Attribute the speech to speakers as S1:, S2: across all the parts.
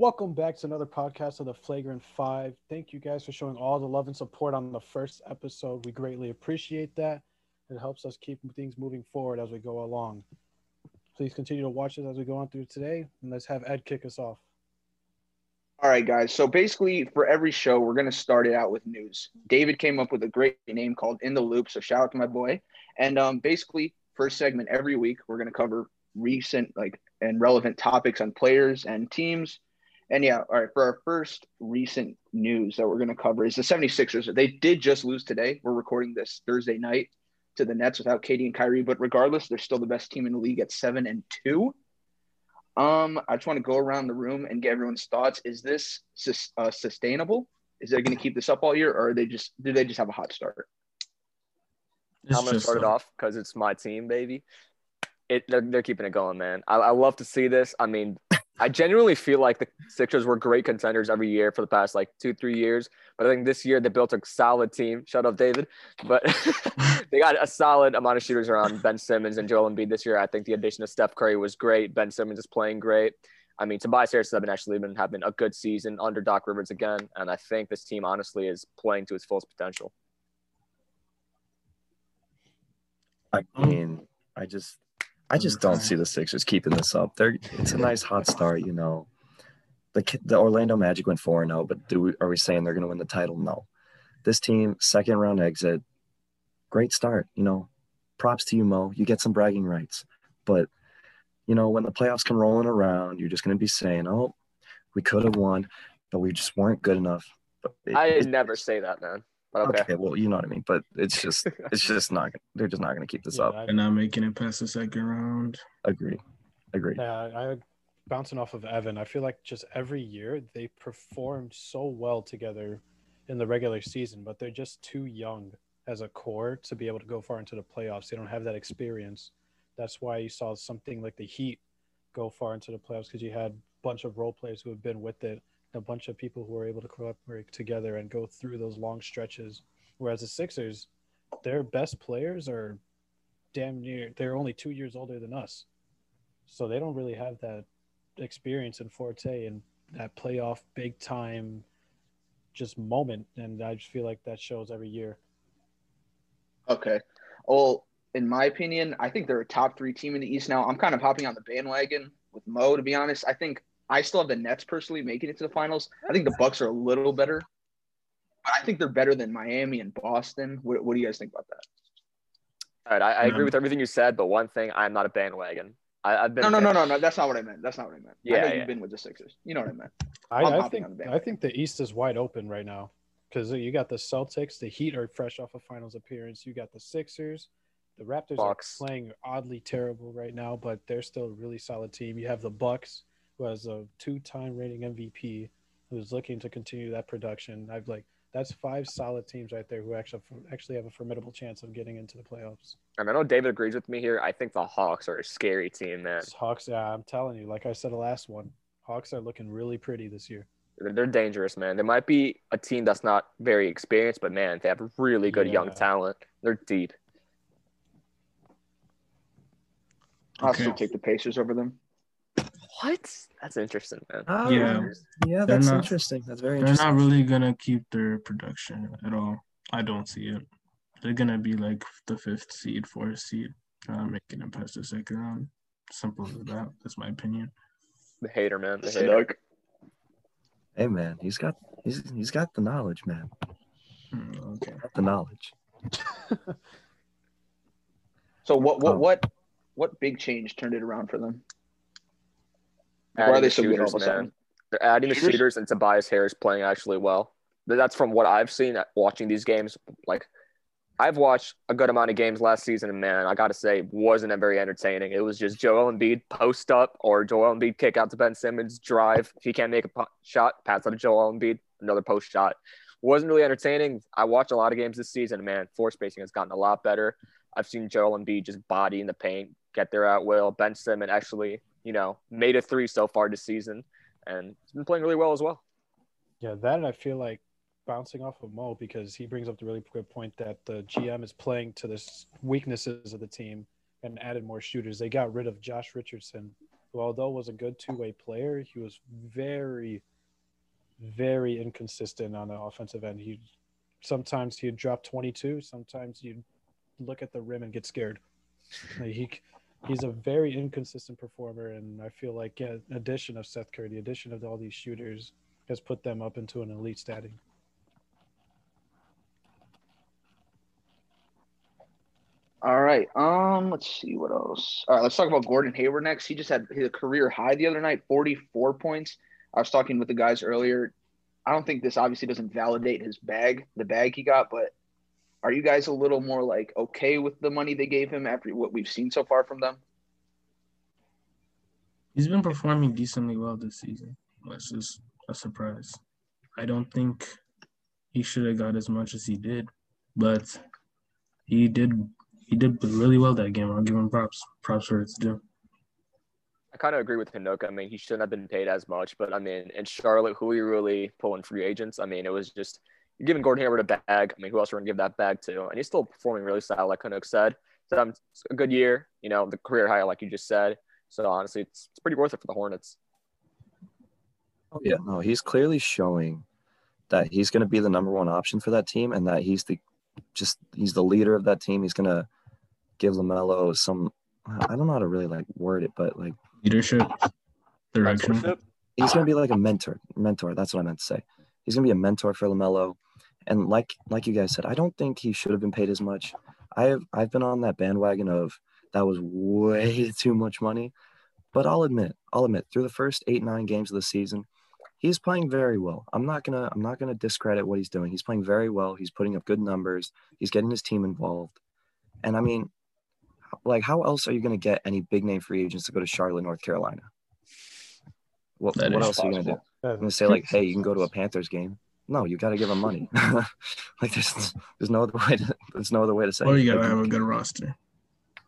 S1: Welcome back to another podcast of the Flagrant Five. Thank you guys for showing all the love and support on the first episode. We greatly appreciate that. It helps us keep things moving forward as we go along. Please continue to watch us as we go on through today, and let's have Ed kick us off.
S2: All right, guys. So basically, for every show, we're going to start it out with news. David came up with a great name called In the Loop. So shout out to my boy. And um, basically, first segment every week, we're going to cover recent like and relevant topics on players and teams and yeah, all right, for our first recent news that we're going to cover is the 76ers. They did just lose today. We're recording this Thursday night to the Nets without KD and Kyrie, but regardless, they're still the best team in the league at 7 and 2. Um, I just want to go around the room and get everyone's thoughts. Is this uh, sustainable? Is they going to keep this up all year, or are they just do they just have a hot start?
S3: It's I'm going to start it off because it's my team, baby. It they're, they're keeping it going, man. I, I love to see this. I mean, I genuinely feel like the Sixers were great contenders every year for the past like two, three years. But I think this year they built a solid team. Shut up, David. But they got a solid amount of shooters around Ben Simmons and Joel Embiid this year. I think the addition of Steph Curry was great. Ben Simmons is playing great. I mean, Tobias Harris has been actually been having a good season under Doc Rivers again, and I think this team honestly is playing to its fullest potential.
S4: I mean, I just I just don't see the Sixers keeping this up. They're it's a nice hot start, you know. The the Orlando Magic went four and zero, but do we, are we saying they're going to win the title? No. This team second round exit, great start. You know, props to you, Mo. You get some bragging rights, but you know when the playoffs come rolling around, you're just going to be saying, "Oh, we could have won, but we just weren't good enough." But
S3: it, I it, never say that, man. Okay.
S4: okay. well, you know what I mean, but it's just it's just not they're just not going to keep this yeah, up.
S5: They're not making it past the second round.
S4: Agree, agree.
S1: Yeah, I bouncing off of Evan. I feel like just every year they perform so well together in the regular season, but they're just too young as a core to be able to go far into the playoffs. They don't have that experience. That's why you saw something like the Heat go far into the playoffs because you had a bunch of role players who have been with it a bunch of people who are able to cooperate together and go through those long stretches. Whereas the Sixers, their best players are damn near they're only two years older than us. So they don't really have that experience and forte and that playoff big time just moment. And I just feel like that shows every year.
S2: Okay. Well, in my opinion, I think they're a top three team in the East now. I'm kind of hopping on the bandwagon with Mo, to be honest. I think I still have the Nets personally making it to the finals. I think the Bucks are a little better, but I think they're better than Miami and Boston. What, what do you guys think about that?
S3: All right, I, I agree um, with everything you said, but one thing, I'm not a bandwagon. I, have been
S2: no, no, no, no, no. That's not what I meant. That's not what I meant. Yeah, I know yeah. you've been with the Sixers. You know what I meant.
S1: I, I think I think the East is wide open right now because you got the Celtics. The Heat are fresh off a finals appearance. You got the Sixers. The Raptors Bucks. are playing oddly terrible right now, but they're still a really solid team. You have the Bucks who has a two-time reigning MVP, who's looking to continue that production. I've like that's five solid teams right there who actually actually have a formidable chance of getting into the playoffs.
S3: And I know David agrees with me here. I think the Hawks are a scary team, man.
S1: Hawks, yeah, I'm telling you. Like I said, the last one, Hawks are looking really pretty this year.
S3: They're dangerous, man. They might be a team that's not very experienced, but man, they have really good yeah. young talent. They're deep.
S2: I'll still take the Pacers over them.
S3: What? That's interesting, man.
S4: Oh, yeah, yeah, that's not, interesting. That's very. Interesting. They're
S5: not really gonna keep their production at all. I don't see it. They're gonna be like the fifth seed, fourth seed, uh, making it past the second round. Simple as that. That's my opinion.
S3: The hater, man. The hater.
S4: Hey, man, he's got he's he's got the knowledge, man.
S5: Mm, okay.
S4: Got the knowledge.
S2: so what what oh. what what big change turned it around for them? Why are they so good all of a sudden?
S3: They're adding the shooters and Tobias Harris playing actually well. That's from what I've seen watching these games. Like I've watched a good amount of games last season, and man, I got to say, wasn't it very entertaining? It was just Joel Embiid post up or Joel Embiid kick out to Ben Simmons, drive. If he can't make a shot, pass out to Joel Embiid, another post shot. Wasn't really entertaining. I watched a lot of games this season, and man. Floor spacing has gotten a lot better. I've seen Joel Embiid just body in the paint, get there at will. Ben Simmons actually you know, made a three so far this season, and he's been playing really well as well.
S1: Yeah, that I feel like bouncing off of Mo because he brings up the really good point that the GM is playing to the weaknesses of the team and added more shooters. They got rid of Josh Richardson who although was a good two-way player, he was very, very inconsistent on the offensive end. He sometimes he'd drop 22, sometimes you'd look at the rim and get scared. He he's a very inconsistent performer, and I feel like yeah, addition of Seth Curry, the addition of all these shooters, has put them up into an elite status.
S2: All right. Um, let's see what else. All right, let's talk about Gordon Hayward next. He just had his career high the other night, 44 points. I was talking with the guys earlier. I don't think this obviously doesn't validate his bag, the bag he got, but are you guys a little more like okay with the money they gave him after what we've seen so far from them?
S5: He's been performing decently well this season. That's just a surprise. I don't think he should have got as much as he did, but he did he did really well that game. I'll give him props. Props where it's due.
S3: I kind of agree with Hinoka. I mean, he shouldn't have been paid as much, but I mean, in Charlotte, who are you really pulling free agents? I mean, it was just you're giving Gordon Hayward a bag. I mean, who else are going to give that bag to? And he's still performing really solid, like Hinoka said. So um, it's a good year, you know, the career high, like you just said. So honestly, it's, it's pretty worth it for the Hornets.
S4: Oh yeah, no, he's clearly showing that he's going to be the number one option for that team, and that he's the just he's the leader of that team. He's going to give Lamelo some. I don't know how to really like word it, but like
S5: Leadership, direction.
S4: He's gonna be like a mentor. Mentor. That's what I meant to say. He's gonna be a mentor for Lamelo, and like like you guys said, I don't think he should have been paid as much. I have I've been on that bandwagon of that was way too much money, but I'll admit I'll admit through the first eight nine games of the season, he's playing very well. I'm not gonna I'm not gonna discredit what he's doing. He's playing very well. He's putting up good numbers. He's getting his team involved, and I mean, like how else are you gonna get any big name free agents to go to Charlotte, North Carolina? What, what else are you gonna do? I'm gonna say like, hey, you can go to a Panthers game. No, you got to give them money. like there's there's no other way to there's no other way to say.
S5: Or
S4: it.
S5: you gotta have a good roster.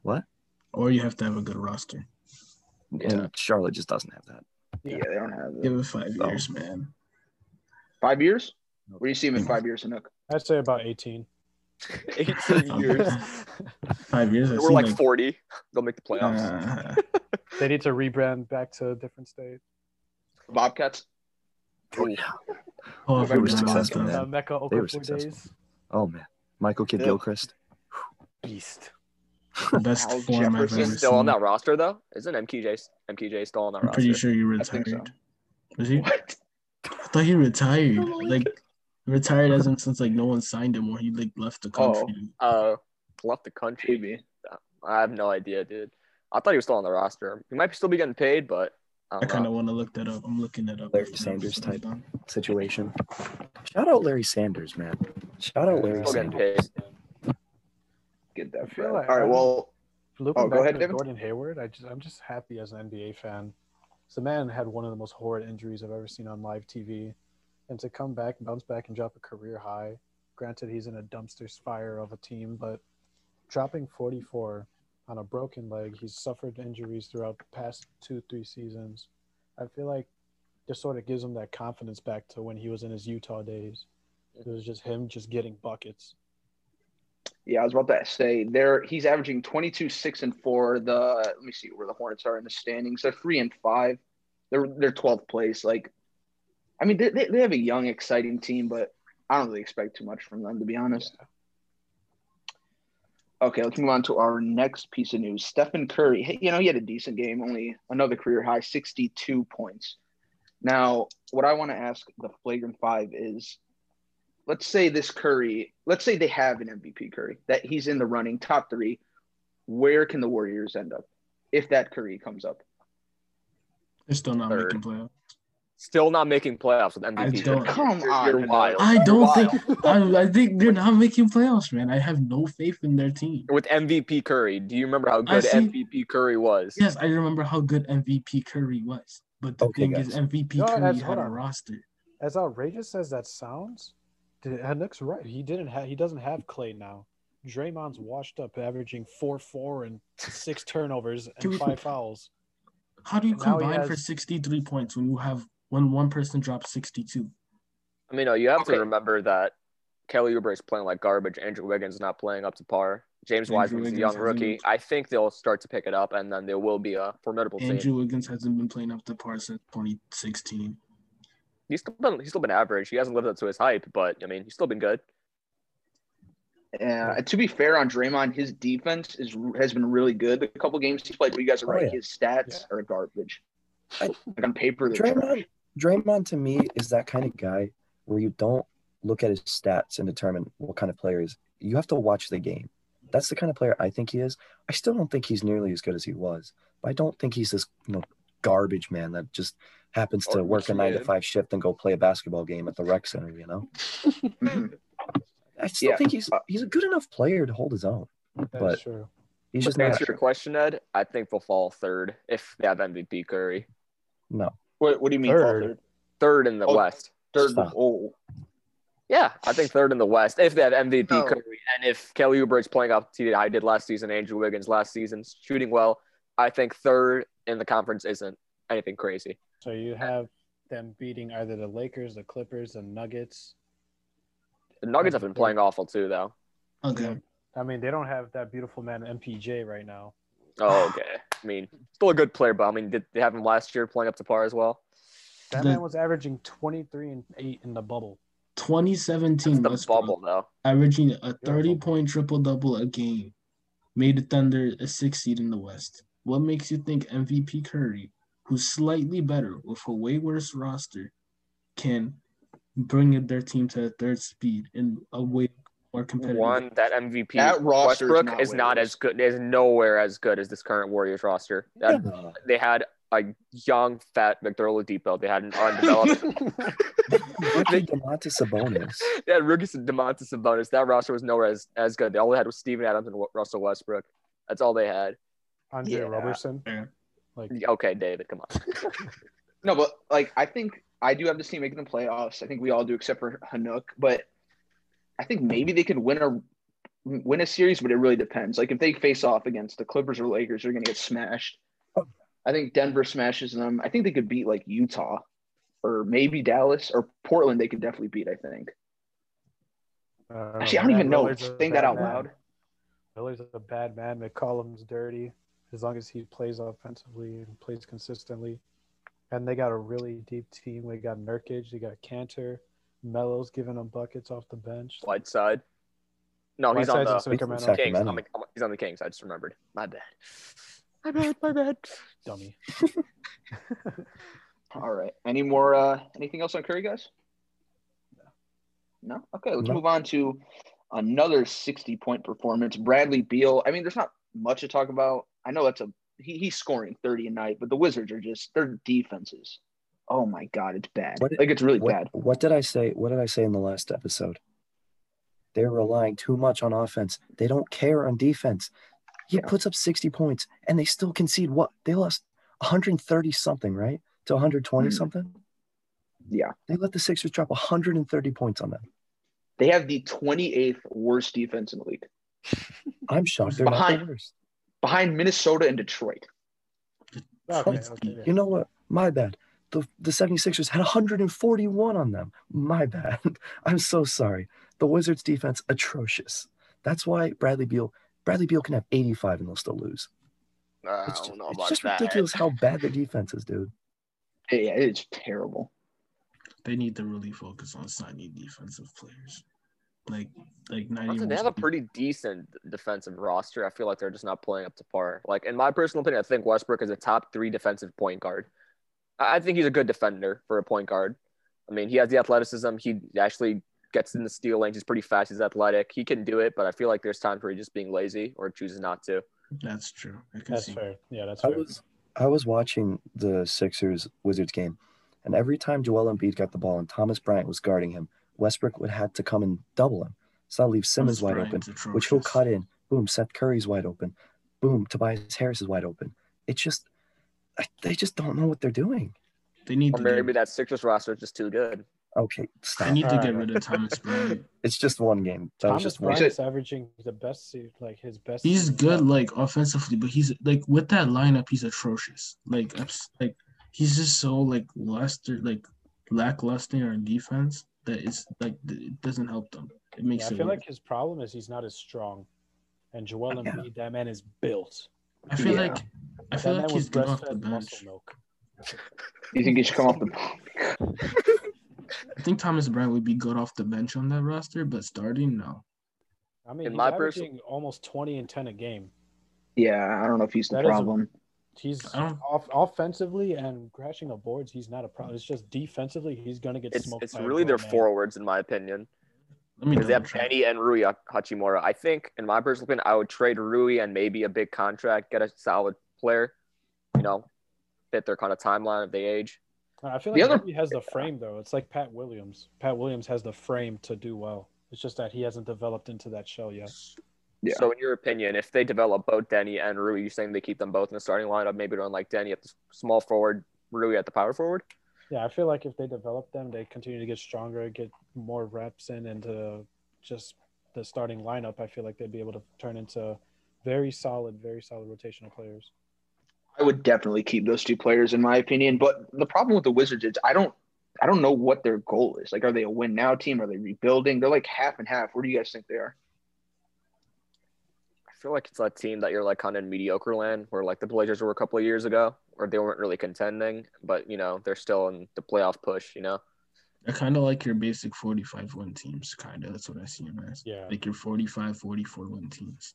S4: What?
S5: Or you have to have a good roster.
S4: And Charlotte just doesn't have that.
S2: Yeah, they don't have it.
S5: Give
S2: it.
S5: five five
S4: Oh.
S5: years, man.
S2: Five years? Where do you see him in five years, Anook?
S1: I'd say about 18.
S3: 18 years.
S5: Five years. I
S3: We're
S5: see,
S3: like 40. They'll make the playoffs.
S5: uh,
S1: they need to rebrand back to a different state.
S2: Bobcats?
S3: Ooh.
S5: oh, I
S2: They were
S5: forgot
S4: successful, man.
S1: Uh, Mecca
S4: They were successful.
S1: days.
S4: Oh man, Michael Kidd
S2: Yeah.
S4: Gilchrist.
S1: Beast.
S5: The best
S2: Al
S5: form I've
S2: Jefferson
S5: ever
S3: He's still on that roster though. Isn't MKG MKG still on that
S5: I'm
S3: roster?
S5: pretty sure he retired.
S2: so.
S5: Was he?
S2: What?
S5: I thought he retired. Like retired as in since like no one signed him or he like left the country.
S3: Uh, left the country.
S2: Maybe.
S3: I have no idea, dude. I thought he was still on the roster. He might still be getting paid, but I
S5: I kind of um, want to look that up. I'm looking it up.
S4: Larry Sanders type.
S5: done.
S4: Situation. Shout out Larry Sanders, man. Shout out Larry
S3: Still
S4: Sanders.
S2: Get
S1: I
S2: that.
S1: feel like
S2: All right. Well,
S1: Looking
S2: Oh, go
S1: back
S2: ahead,
S1: to
S2: Devin.
S1: Gordon Hayward, I just I'm just happy as an NBA fan. So man had one of the most horrid injuries I've ever seen on live TV, and to come back, bounce back, and drop a career high. Granted, he's in a dumpster fire of a team, but dropping 44 on a broken leg, he's suffered injuries throughout the past two three seasons. I feel like just sort of gives him that confidence back to when he was in his Utah days. It was just him just getting buckets.
S2: yeah, I was about to say there. He's averaging 22, six and four. The let me see where the Hornets are in the standings. They're three and five. They're they're 12th place. Like, I mean, they, they they have a young, exciting team, but I don't really expect too much from them to be honest. Okay, let's move on to our next piece of news. Stephen Curry, hey, you know, he had a decent game, only another career high, 62 points. Now, what I want to ask the flagrant five is let's say this Curry, let's say they have an MVP Curry, that he's in the running, top three. Where can the Warriors end up if that Curry comes up?
S5: They're still not
S3: Third.
S5: making playoffs.
S3: Still not making playoffs with MVP.
S5: I don't-
S2: Come
S3: You're-
S2: on,
S3: you're wild.
S5: I don't
S3: wild.
S5: think I, I think they're not making playoffs, man. I have no faith in their team.
S3: with MVP Curry. Do you remember how good
S5: see-
S3: MVP Curry was?
S5: Yes, I remember how good MVP Curry was, but the
S4: Okay,
S5: thing is. MVP
S1: No,
S5: Curry
S1: that's-
S5: had a
S1: on.
S5: roster.
S1: as outrageous as that sounds, uh, Nick's right. He didn't have. He doesn't have Clay now. Draymond's washed up, averaging four four and six turnovers and five fouls.
S5: How do you
S1: And now he
S5: combine for 63 points when you have when one person drops 62?
S3: I mean, no, you have
S2: Okay.
S3: to remember that Kelly Oubre is playing like garbage. Andrew Wiggins is not playing up to par. James
S5: Andrew
S3: Wiseman's a young rookie.
S5: been-
S3: I think they'll start to pick it up, and then there will be a formidable team.
S5: Andrew Wiggins hasn't been playing up to par since 2016.
S3: He's still been he's still been average. He hasn't lived up to his hype, but I mean, he's still been good.
S2: Uh, to be fair on Draymond, his defense is has been really good. The couple games he's played, but you guys are
S4: Oh,
S2: right.
S4: yeah.
S2: His stats
S1: Yeah.
S2: are garbage.
S4: I-
S2: like on paper, they're trash.
S4: Draymond, Draymond to me is that kind of guy where you don't look at his stats and determine what kind of player he is. You have to watch the game. That's the kind of player I think he is. I still don't think he's nearly as good as he was, but I don't think he's this you know garbage man that just happens to
S3: Or
S4: work a nine to five shift and go play a basketball game at the rec center. You know. I still
S2: Yeah.
S4: think he's he's a good enough player to hold his own.
S1: That's
S4: But
S1: true.
S4: He's
S3: But
S4: just
S3: to answer your question, Ed, I think they'll fall third if they have MVP Curry.
S4: No,
S2: What, what do you mean?
S1: Third.
S2: Third.
S3: Third in the
S2: Oh.
S3: West.
S2: Third.
S4: Stop.
S2: Oh,
S3: Yeah, I think third in the West if they have MVP
S2: No. Oh.
S3: Curry and if Kelly Oubre's playing up to I did last season, Andrew Wiggins last season shooting well. I think third in the conference isn't anything crazy.
S1: So you have them beating either the Lakers, the Clippers, the Nuggets.
S3: The Nuggets have been playing awful too, though.
S5: Okay.
S1: I mean, they don't have that beautiful man MPJ right now.
S3: Oh, okay. I mean, still a good player, but I mean, did they have him last year playing up to par as well?
S1: That
S5: The-
S1: man was averaging 23 and 8 in the bubble.
S5: 2017
S3: It's the
S5: Westbrook,
S3: bubble, though.
S5: averaging a 30 point triple double a game, made the Thunder a six seed in the West. What makes you think MVP Curry, who's slightly better with a way worse roster, can bring their team to a third speed in a way more competitive?
S3: One that MVP
S2: That roster is
S3: Westbrook
S2: not
S3: is not as good. Is nowhere as good as this current Warriors roster. That,
S4: Yeah.
S3: They had a young, fat Victor Oladipo. They had an undeveloped.
S4: Rookie Domantas Sabonis.
S3: they had rookies and Domantas Sabonis. That roster was nowhere as, as good. They all they had was Steven Adams and Russell Westbrook. That's all they had.
S1: Andre
S2: Yeah.
S1: Robertson.
S5: Yeah.
S1: Like,
S3: Okay, David, come on.
S2: no, but like I think I do have this team making the playoffs. I think we all do, except for Hanuk. But I think maybe they could win a win a series, but it really depends. Like if they face off against the Clippers or Lakers, they're gonna get smashed. I think Denver smashes them. I think they could beat like Utah or maybe Dallas or Portland. They could definitely beat. I think.
S1: uh,
S2: Actually, I don't even know. Saying that out
S1: man.
S2: loud.
S1: Miller's a bad man. McCollum's dirty. As long as he plays offensively and plays consistently. And they got a really deep team. They got Nurkic. They got Kanter. Melo's giving them buckets off the bench.
S3: Whiteside. No, he's on the
S4: He's
S1: Sacramento.
S4: Sacramento.
S3: Kings. I'm a- he's on the Kings. I just remembered. My bad. My bad. My bad.
S1: Dummy.
S2: All right. Any more? uh Anything else on Curry, guys? No. Okay. Let's
S4: No.
S2: move on to another sixty-point performance. Bradley Beal. I mean, there's not much to talk about. I know that's a he, he's scoring thirty a night, but the Wizards are just their defenses. Oh my God, it's bad.
S4: What-
S2: like it's really
S4: What,
S2: bad.
S4: what did I say? What did I say in the last episode? They're relying too much on offense. They don't care on defense. He
S2: Yeah.
S4: puts up 60 points and they still concede what? They lost 130 something, right? To 120
S2: Mhm.
S4: something?
S2: Yeah.
S4: They let the Sixers drop 130 points on them.
S2: They have the twenty-eighth worst defense in the league,
S4: I'm shocked they're not
S2: Behind-
S4: the worst.
S2: behind Minnesota and Detroit.
S1: Okay, okay,
S4: You know what? My bad. The, the 76ers had 141 on them. My bad. I'm so sorry. The Wizards defense atrocious. That's why Bradley Beal Bradley Beal can have 85 and they'll still lose.
S3: I
S4: It's
S3: don't
S4: just,
S3: know
S4: it's just
S3: that.
S4: ridiculous how bad the defense is, dude.
S2: Yeah, it's terrible.
S5: They need to really focus on signing defensive players. Like, like not
S3: They have a pretty decent defensive roster. I feel like they're just not playing up to par. Like in my personal opinion, I think Westbrook is a top three defensive point guard. I I think he's a good defender for a point guard. I mean, he has the athleticism. He actually gets in the steal lanes. He's pretty fast. He's athletic. He can do it, but I feel like there's times where he's just being lazy or chooses not to.
S5: That's true.
S1: That's
S5: see.
S1: fair. Yeah, that's
S4: I
S1: fair.
S4: was I was watching the Sixers Wizards game, and every time Joel Embiid got the ball and Thomas Bryant was guarding him, Westbrook would have to come and double him. So that leaves Simmons
S5: Thomas
S4: wide
S5: Bryant's
S4: open, which he'll cut in. Boom, Seth Curry's wide open. Boom, Tobias Harris is wide open. It's just I- they just don't know what they're doing.
S5: They need
S3: Or
S5: to
S3: maybe
S5: get,
S3: that Sixers roster is just too good.
S4: Okay,
S5: they
S4: stop.
S5: need to get
S1: uh,
S5: rid of Thomas Bryant.
S4: It's just one game. That was
S1: Thomas
S4: just one.
S1: Bryant's averaging the best, se- like his best.
S5: He's good,
S1: ever.
S5: like offensively, but he's like with that lineup, he's atrocious. Like, like he's just so like luster, like lackluster on defense that it's like it doesn't help them. It makes
S1: Yeah, I
S5: it
S1: feel
S5: worse.
S1: like his problem is he's not as strong. And Joel
S4: Yeah.
S1: Embiid, that man is built.
S5: I feel
S2: Yeah.
S5: like I feel like he's good off the bench.
S1: milk.
S2: You think he should come off the
S5: I think Thomas Bryant would be good off the bench on that roster, but starting no.
S1: I mean,
S3: In
S1: he's
S3: my
S1: averaging almost 20 and 10 a game.
S2: Yeah, I don't know if he's the
S1: That is a-
S2: problem.
S1: He's off, offensively and crashing up boards. He's not a problem. It's just defensively, he's gonna get
S3: It's
S1: smoked.
S3: it's
S1: by
S3: really their
S1: man.
S3: forwards, in my opinion.
S5: Let me
S3: Because they have
S5: double.
S3: Penny and Rui Hachimura. I think, in my personal opinion, I would trade Rui and maybe a big contract, get a solid player, you know, fit their kind of timeline of the age.
S1: I feel
S2: The
S1: like
S2: other-
S1: he has the frame though. It's like Pat Williams. Pat Williams has the frame to do well. It's just that he hasn't developed into that shell yet.
S2: Yeah.
S3: So, in your opinion, if they develop both Deni and Rui, you're saying they keep them both in the starting lineup, maybe run like Deni at the small forward, Rui at the power forward?
S1: Yeah, I feel like if they develop them, they continue to get stronger, get more reps in into just the starting lineup. I feel like they'd be able to turn into very solid, very solid rotational players.
S2: I would definitely keep those two players in my opinion. But the problem with the Wizards is I don't I don't know what their goal is. Like, are they a win now team? Are they rebuilding? They're like half and half. Where do you guys think they are?
S3: I feel like it's a team that you're like kind of in mediocre land, where like the Blazers were a couple of years ago, or they weren't really contending, but you know they're still in the playoff push. You know,
S5: They're kind of like your basic 45 win teams, kind of. That's what I see them as.
S1: Yeah,
S5: Like your 45, 44 win teams.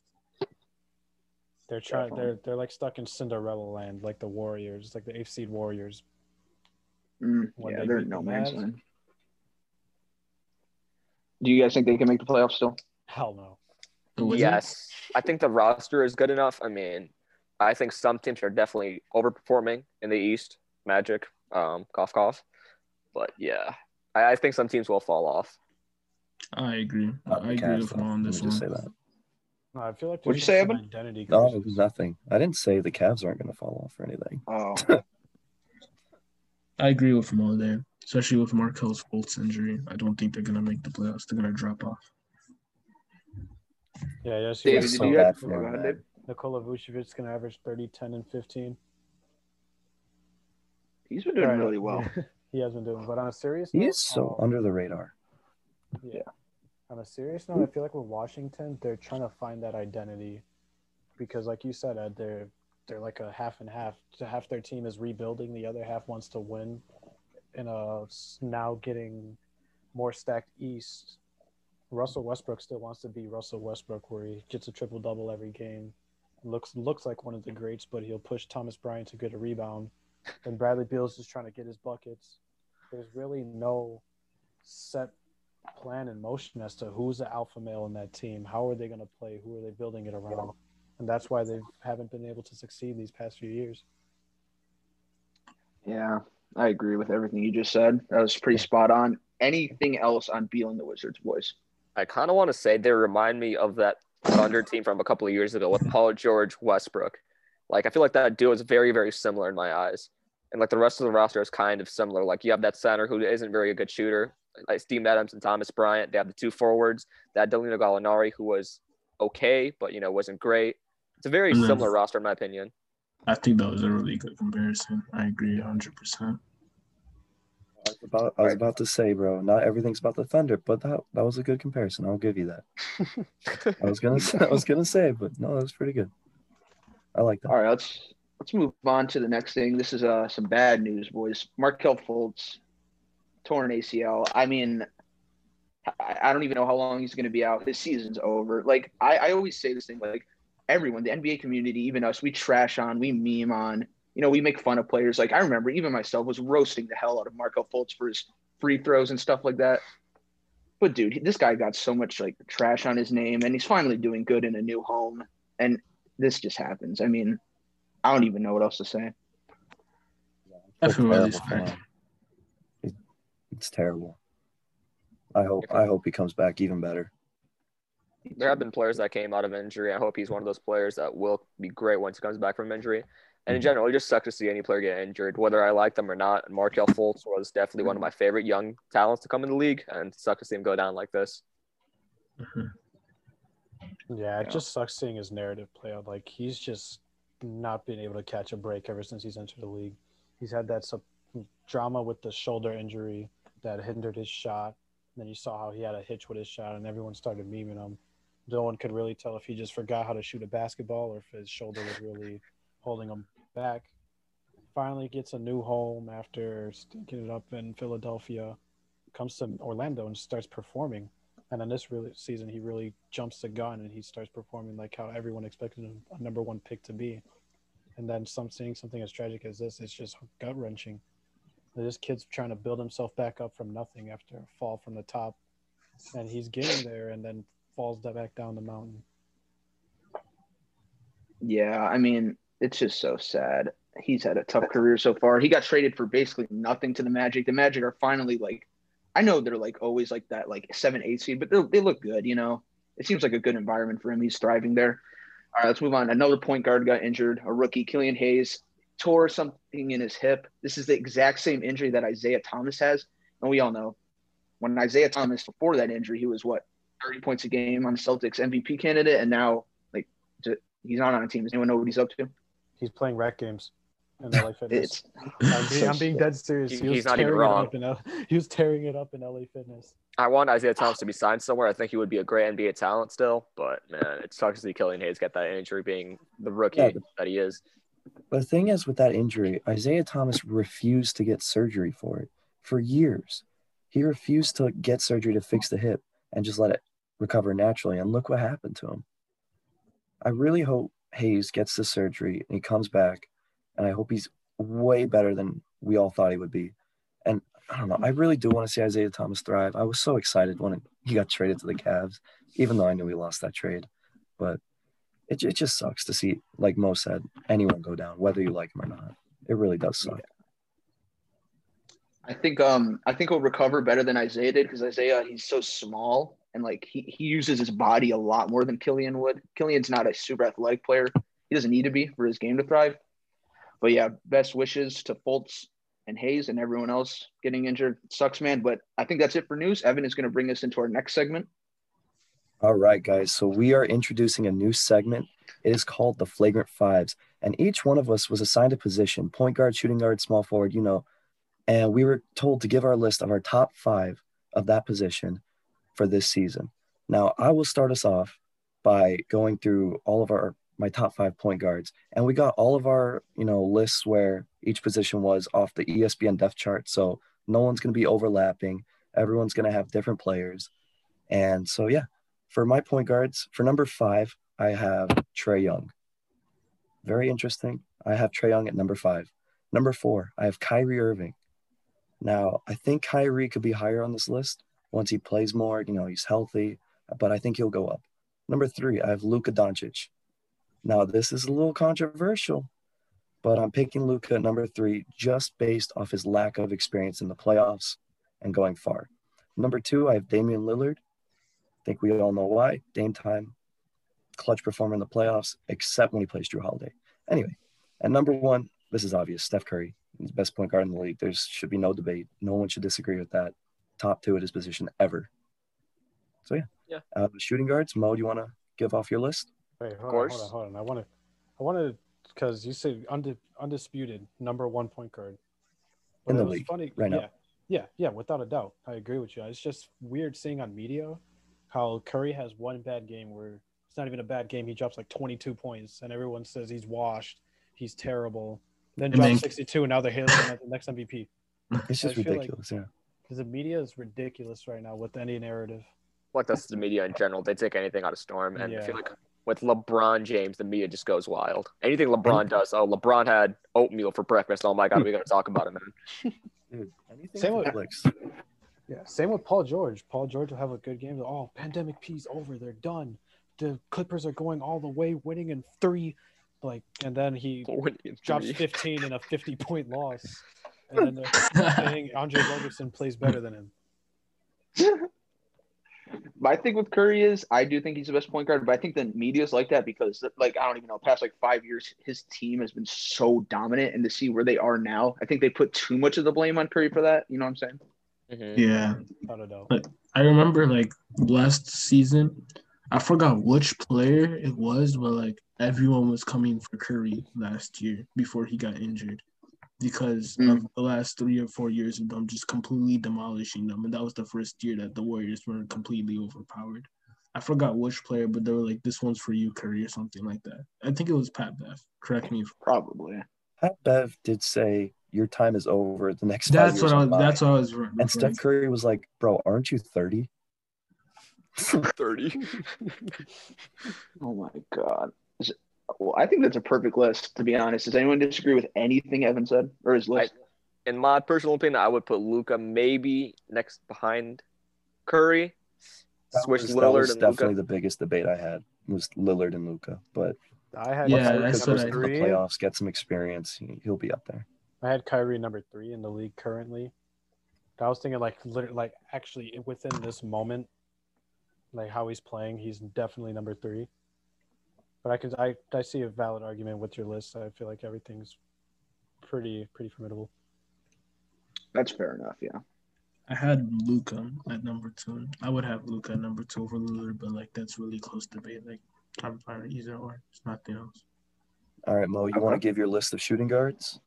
S1: they're trying. They're they're like stuck in Cinderella land, like the Warriors, like the eighth seed Warriors.
S2: Mm, yeah,
S1: they
S2: they're no
S1: the
S2: man's land. Do you guys think they can make the playoffs still?
S1: Hell no.
S5: The Wizards?
S3: yes, I think the roster is good enough. I mean, I think some teams are definitely overperforming in the East. Magic, um, cough cough, but yeah, I, I think some teams will fall off.
S5: I agree.
S4: Not
S5: I agree with
S4: though.
S5: on
S4: Let me
S5: this
S4: just
S5: one.
S4: say that.
S1: No, I feel like
S2: What'd you say,
S1: just
S2: Evan?
S1: Identity
S4: No, it was nothing. I didn't say the Cavs aren't going to fall off or anything.
S2: Oh,
S5: I agree with him all there, especially with Markelle's Fultz injury. I don't think they're gonna make the playoffs. They're gonna drop off.
S1: Yeah, yes.
S2: David,
S4: It's
S2: did
S4: so
S2: you
S4: bad
S2: have-
S4: for
S2: yeah,
S4: him, man.
S1: Nikola Vucevic gonna average 30, 10, and 15.
S2: he's been doing
S1: Right.
S2: really well.
S1: he has been doing, but on a serious note,
S4: He is so
S1: um,
S4: under the radar.
S1: Yeah. On a serious note, I feel like with Washington, they're trying to find that identity because, like you said, Ed, they're they're like a half and half. To Half their team is rebuilding, the other half wants to win. In a s- now getting more stacked East, Russell Westbrook still wants to be Russell Westbrook, where he gets a triple double every game. Looks looks like one of the greats, but he'll push Thomas Bryant to get a rebound. And Bradley Beal's just trying to get his buckets. There's really no set plan in motion as to who's the alpha male in that team. How are they going to play? Who are they building it around? And that's why they haven't been able to succeed these past few years.
S2: Yeah, I agree with everything you just said. That was pretty spot on. Anything else on Beal and the Wizards, boys?
S3: I kind of want to say they remind me of that Thunder team from a couple of years ago with Paul George, Westbrook. Like I feel like that duo is very, very similar in my eyes, and like the rest of the roster is kind of similar. Like you have that center who isn't very a good shooter, like Steve Adams and Thomas Bryant. They have the two forwards. That Danilo Gallinari who was okay, but you know wasn't great. It's a very similar roster in my opinion.
S5: I think that was a really good comparison. I agree 100%.
S4: I was about, I was about to say, bro, not everything's about the Thunder, but that that was a good comparison. I'll give you that. I was gonna say, I was gonna say, but no, that was pretty good. I like that.
S2: All right, let's let's move on to the next thing. This is uh some bad news, boys. Markelle Fultz torn ACL. I mean, I, I don't even know how long he's going to be out. His season's over. Like I, I always say this thing, like everyone, the NBA community, even us, we trash on, we meme on. You know, we make fun of players. Like I remember, even myself was roasting the hell out of Markelle Fultz for his free throws and stuff like that. But dude, this guy got so much like trash on his name, and he's finally doing good in a new home. And this just happens. I mean, I don't even know what else to say.
S5: I
S4: It's terrible for
S5: sorry.
S4: him. It- It's terrible. I hope I hope he comes back even better.
S3: There have been players that came out of injury. I hope he's one of those players that will be great once he comes back from injury. And in general, it just sucks to see any player get injured, whether I like them or not. And Markelle Fultz was definitely one of my favorite young talents to come in the league, and it sucks to see him go down like this.
S5: Mhm.
S1: Yeah, it
S2: Yeah.
S1: just sucks seeing his narrative play out. Like he's just not been able to catch a break ever since he's entered the league. He's had that sup- drama with the shoulder injury that hindered his shot. And then you saw how he had a hitch with his shot, and everyone started memeing him. No one could really tell if he just forgot how to shoot a basketball or if his shoulder was really holding him back. Finally gets a new home after stinking it up in Philadelphia. Comes to Orlando and starts performing. And in this really season, he really jumps the gun and he starts performing like how everyone expected him a number one pick to be. And then some seeing something as tragic as this, it's just gut wrenching. This kid's trying to build himself back up from nothing after a fall from the top, and he's getting there, and then falls back down the mountain.
S2: Yeah, I mean, it's just so sad. He's had a tough career so far. He got traded for basically nothing to the Magic. The Magic are finally like, I know they're like always like that, like seven, eight seed, but they look good. You know, it seems like a good environment for him. He's thriving there. All right, let's move on. Another point guard got injured. A rookie, Killian Hayes, tore something in his hip. This is the exact same injury that Isaiah Thomas has, and we all know when Isaiah Thomas before that injury, he was what 30 points a game on the Celtics MVP candidate, and now like he's not on a team. Does anyone know what he's up to?
S1: He's playing rec games in LA Fitness. I'm being, I'm being dead serious.
S3: He, he was not even wrong.
S1: L, he was tearing it up in LA Fitness.
S3: I want Isaiah Thomas ah. to be signed somewhere. I think he would be a great NBA talent still, but man, it sucks to see Killian Hayes get that injury, being the rookie yeah. that he is.
S4: But the thing is, with that injury, Isaiah Thomas refused to get surgery for it for years. He refused to get surgery to fix the hip and just let it recover naturally. And look what happened to him. I really hope Hayes gets the surgery and he comes back. And I hope he's way better than we all thought he would be. And I don't know. I really do want to see Isaiah Thomas thrive. I was so excited when he got traded to the Cavs, even though I knew he lost that trade. But it, it just sucks to see, like Mo said, anyone go down, whether you like him or not. It really does suck.
S2: I think um I think he'll recover better than Isaiah did because Isaiah he's so small and like he, he uses his body a lot more than Killian would. Killian's not a super athletic player. He doesn't need to be for his game to thrive. But yeah, best wishes to Fultz and Hayes and everyone else getting injured. Sucks, man. But I think that's it for news. Evan is going to bring us into our next segment.
S4: All right, guys. So we are introducing a new segment. It is called the Flagrant Fives. And each one of us was assigned a position point guard, shooting guard, small forward, you know. And we were told to give our list of our top five of that position for this season. Now, I will start us off by going through all of our my top five point guards, and we got all of our you know lists where each position was off the ESPN depth chart. So no one's going to be overlapping. Everyone's going to have different players, and so yeah, for my point guards, for number five, I have Trae Young. Very interesting. I have Trae Young at number five. Number four, I have Kyrie Irving. Now, I think Kyrie could be higher on this list once he plays more. You know, he's healthy, but I think he'll go up. Number three, I have Luka Doncic. Now, this is a little controversial, but I'm picking Luka at number three just based off his lack of experience in the playoffs and going far. Number two, I have Damian Lillard I think we all know why. Dame time, clutch performer in the playoffs, except when he plays Jrue Holiday. Anyway, and number one, this is obvious. Steph Curry, best point guard in the league. There should be no debate. No one should disagree with that. Top two at his position ever. So yeah,
S3: yeah.
S4: Uh, shooting guards, Mo, do you want to give off your list?
S1: Wait, hold of course. On, hold on, hold on. I want to, I want to, because you said undisputed number one point guard
S4: but in the league
S1: funny,
S4: right
S1: yeah,
S4: now.
S1: Yeah, yeah, without a doubt, I agree with you. It's just weird seeing on media how Curry has one bad game where it's not even a bad game. He drops like 22 points, and everyone says he's washed, he's terrible. Then drops 62, and now they're hailing him as the next MVP.
S4: It's just ridiculous, like, yeah.
S1: Because the media is ridiculous right now with any narrative.
S3: What does the media in general? They take anything out of storm, and yeah. I feel like with LeBron James, the media just goes wild. Anything LeBron does, oh, LeBron had oatmeal for breakfast. Oh my God, we got to talk about it, man.
S4: Hmm. Dude, Same with Netflix.
S1: Yeah, same with Paul George. Paul George will have a good game. Oh, pandemic P's over. They're done. The Clippers are going all the way, winning in three. Like, and then he drops 15 in a 50 point loss. And then they're saying Andre Roberson plays better than him.
S2: My thing with Curry is I do think he's the best point guard, but I think the media's like that because like I don't even know, past like five years, his team has been so dominant and to see where they are now, I think they put too much of the blame on Curry for that. You know what I'm saying?
S5: Mm-hmm. Yeah. But I remember like last season, I forgot which player it was, but like everyone was coming for Curry last year before he got injured because mm. of the last three or four years of them just completely demolishing them. And that was the first year that the Warriors were completely overpowered. I forgot which player, but they were like, "This one's for you, Curry," or something like that. I think it was Pat Bev. Correct me. If,
S2: Probably.
S4: Pat Bev did say your time is over. The next five
S5: that's
S4: years
S5: what I was.
S4: mine."
S5: That's what I was.
S4: And Steph
S5: to.
S4: Curry was like, "Bro, aren't you 30?
S3: 30.
S2: Oh my god. Is it- well, I think that's a perfect list. To be honest, does anyone disagree with anything Evan said or his list?
S3: In my personal opinion, I would put Luka maybe next behind Curry.
S4: That
S3: Switch
S4: was, that
S3: Lillard
S4: was
S3: and
S4: definitely
S3: Luka.
S4: the biggest debate I had was Lillard and Luka. But
S1: I had
S5: Yeah,
S1: Kyrie
S5: that's what I-
S4: in the playoffs, get some experience. he- He'll be up there.
S1: I had Kyrie number three in the league currently. I was thinking like literally like actually within this moment, like how he's playing, he's definitely number three. But I can I, I see a valid argument with your list. I feel like everything's pretty pretty formidable.
S2: That's fair enough. Yeah.
S5: I had Luka at number two. I would have Luka at number two over Lillard, but like that's really close debate. Like I'm fine either or. It's nothing else.
S4: All right, Mo, you want to give your list of shooting guards?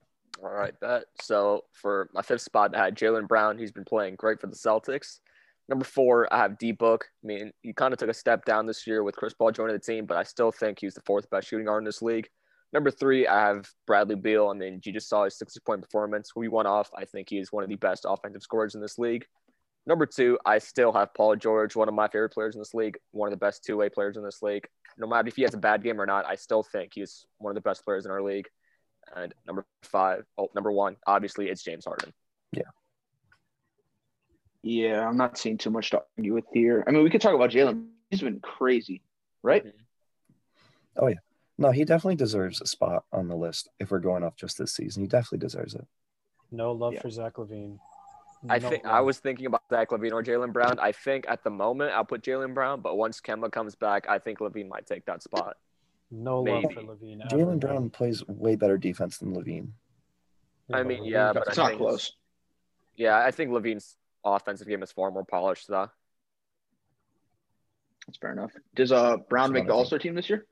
S3: All right, bet. So for my fifth spot, I had Jaylen Brown. He's been playing great for the Celtics. Number four, I have D Book. I mean, he kind of took a step down this year with Chris Paul joining the team, but I still think he's the fourth best shooting guard in this league. Number three, I have Bradley Beal. I mean, you just saw his 60 point performance. We went off. I think he is one of the best offensive scorers in this league. Number two, I still have Paul George, one of my favorite players in this league, one of the best two way players in this league. No matter if he has a bad game or not, I still think he's one of the best players in our league. And number five, oh, number one, obviously it's James Harden.
S2: Yeah, I'm not seeing too much to argue with here. I mean, we could talk about Jaylen. He's been crazy, right? Mm-hmm. Oh yeah.
S4: No, he definitely deserves a spot on the list if we're going off just this season. He definitely deserves it.
S1: No love
S2: Yeah.
S1: for Zach LaVine.
S3: I
S1: No
S3: think I was thinking about Zach LaVine or Jaylen Brown. I think at the moment I'll put Jaylen Brown, but once Kemba comes back, I think LaVine might take that spot.
S1: no love for
S4: LaVine.
S1: Jaylen.
S4: Brown plays way better defense than LaVine.
S3: I mean, yeah, but
S2: It's
S3: I
S2: not
S3: think-
S2: close.
S3: Yeah, I think LaVine's offensive game is far more polished though.
S2: That's fair enough. Does uh Brown
S4: That's
S2: make the All Star team this year?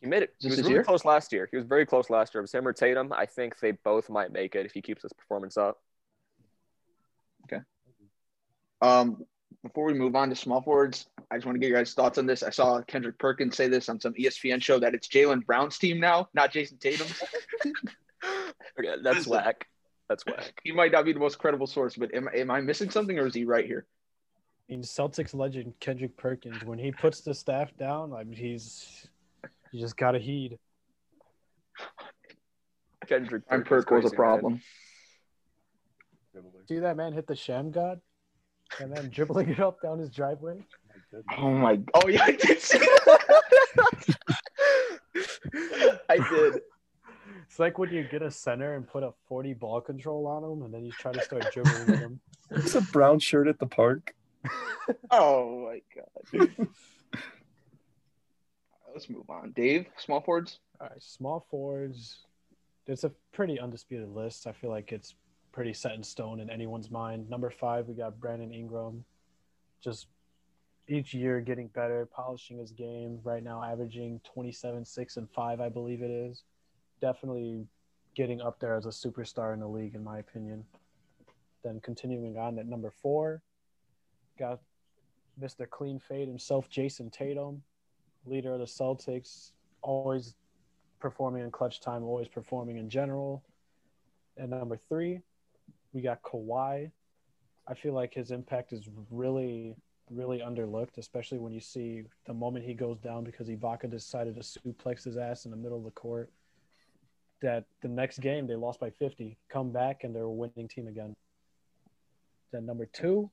S3: He made it. He
S2: this
S3: was really
S2: year?
S3: close last year. He was very close last year. It was him or Tatum. I think they both might make it if he keeps his performance up. Okay.
S2: Um, before we move on to small forwards, I just want to get your guys' thoughts on this. I saw Kendrick Perkins say this on some ESPN show that it's Jaylen Brown's team now, not Jayson Tatum's.
S3: okay, that's
S2: Listen.
S3: whack. That's whack.
S2: he might not be the most credible source, but am, am I missing something or is he right here?
S1: I mean, Celtics legend Kendrick Perkins, when he puts the staff down, I mean, he's you just gotta heed.
S3: Kendrick Perkins
S2: Perk was a
S3: crazy, man.
S2: problem.
S1: See that man hit the Shammgod, and then dribbling it up down his driveway.
S2: Oh my! Oh yeah, I did see that. I did.
S1: It's like when you get a center and put a 40 ball control on him, and then you try to start dribbling with him.
S4: It's a brown shirt at the park.
S2: Oh my god. Let's move on. Dave, small forwards.
S1: All right, small forwards. It's a pretty undisputed list. I feel like it's pretty set in stone in anyone's mind. Number five, we got Brandon Ingram. Just each year getting better, polishing his game. Right now, averaging 27, 6, and 5, I believe it is. Definitely getting up there as a superstar in the league, in my opinion. Then continuing on at number four, got Mr. Clean Fade himself, Jayson Tatum, leader of the Celtics, always performing in clutch time, always performing in general. And number three, we got Kawhi. I feel like his impact is really, really underlooked, especially when you see the moment he goes down because Ibaka decided to suplex his ass in the middle of the court. That the next game they lost by 50, come back and they're a winning team again. Then number two,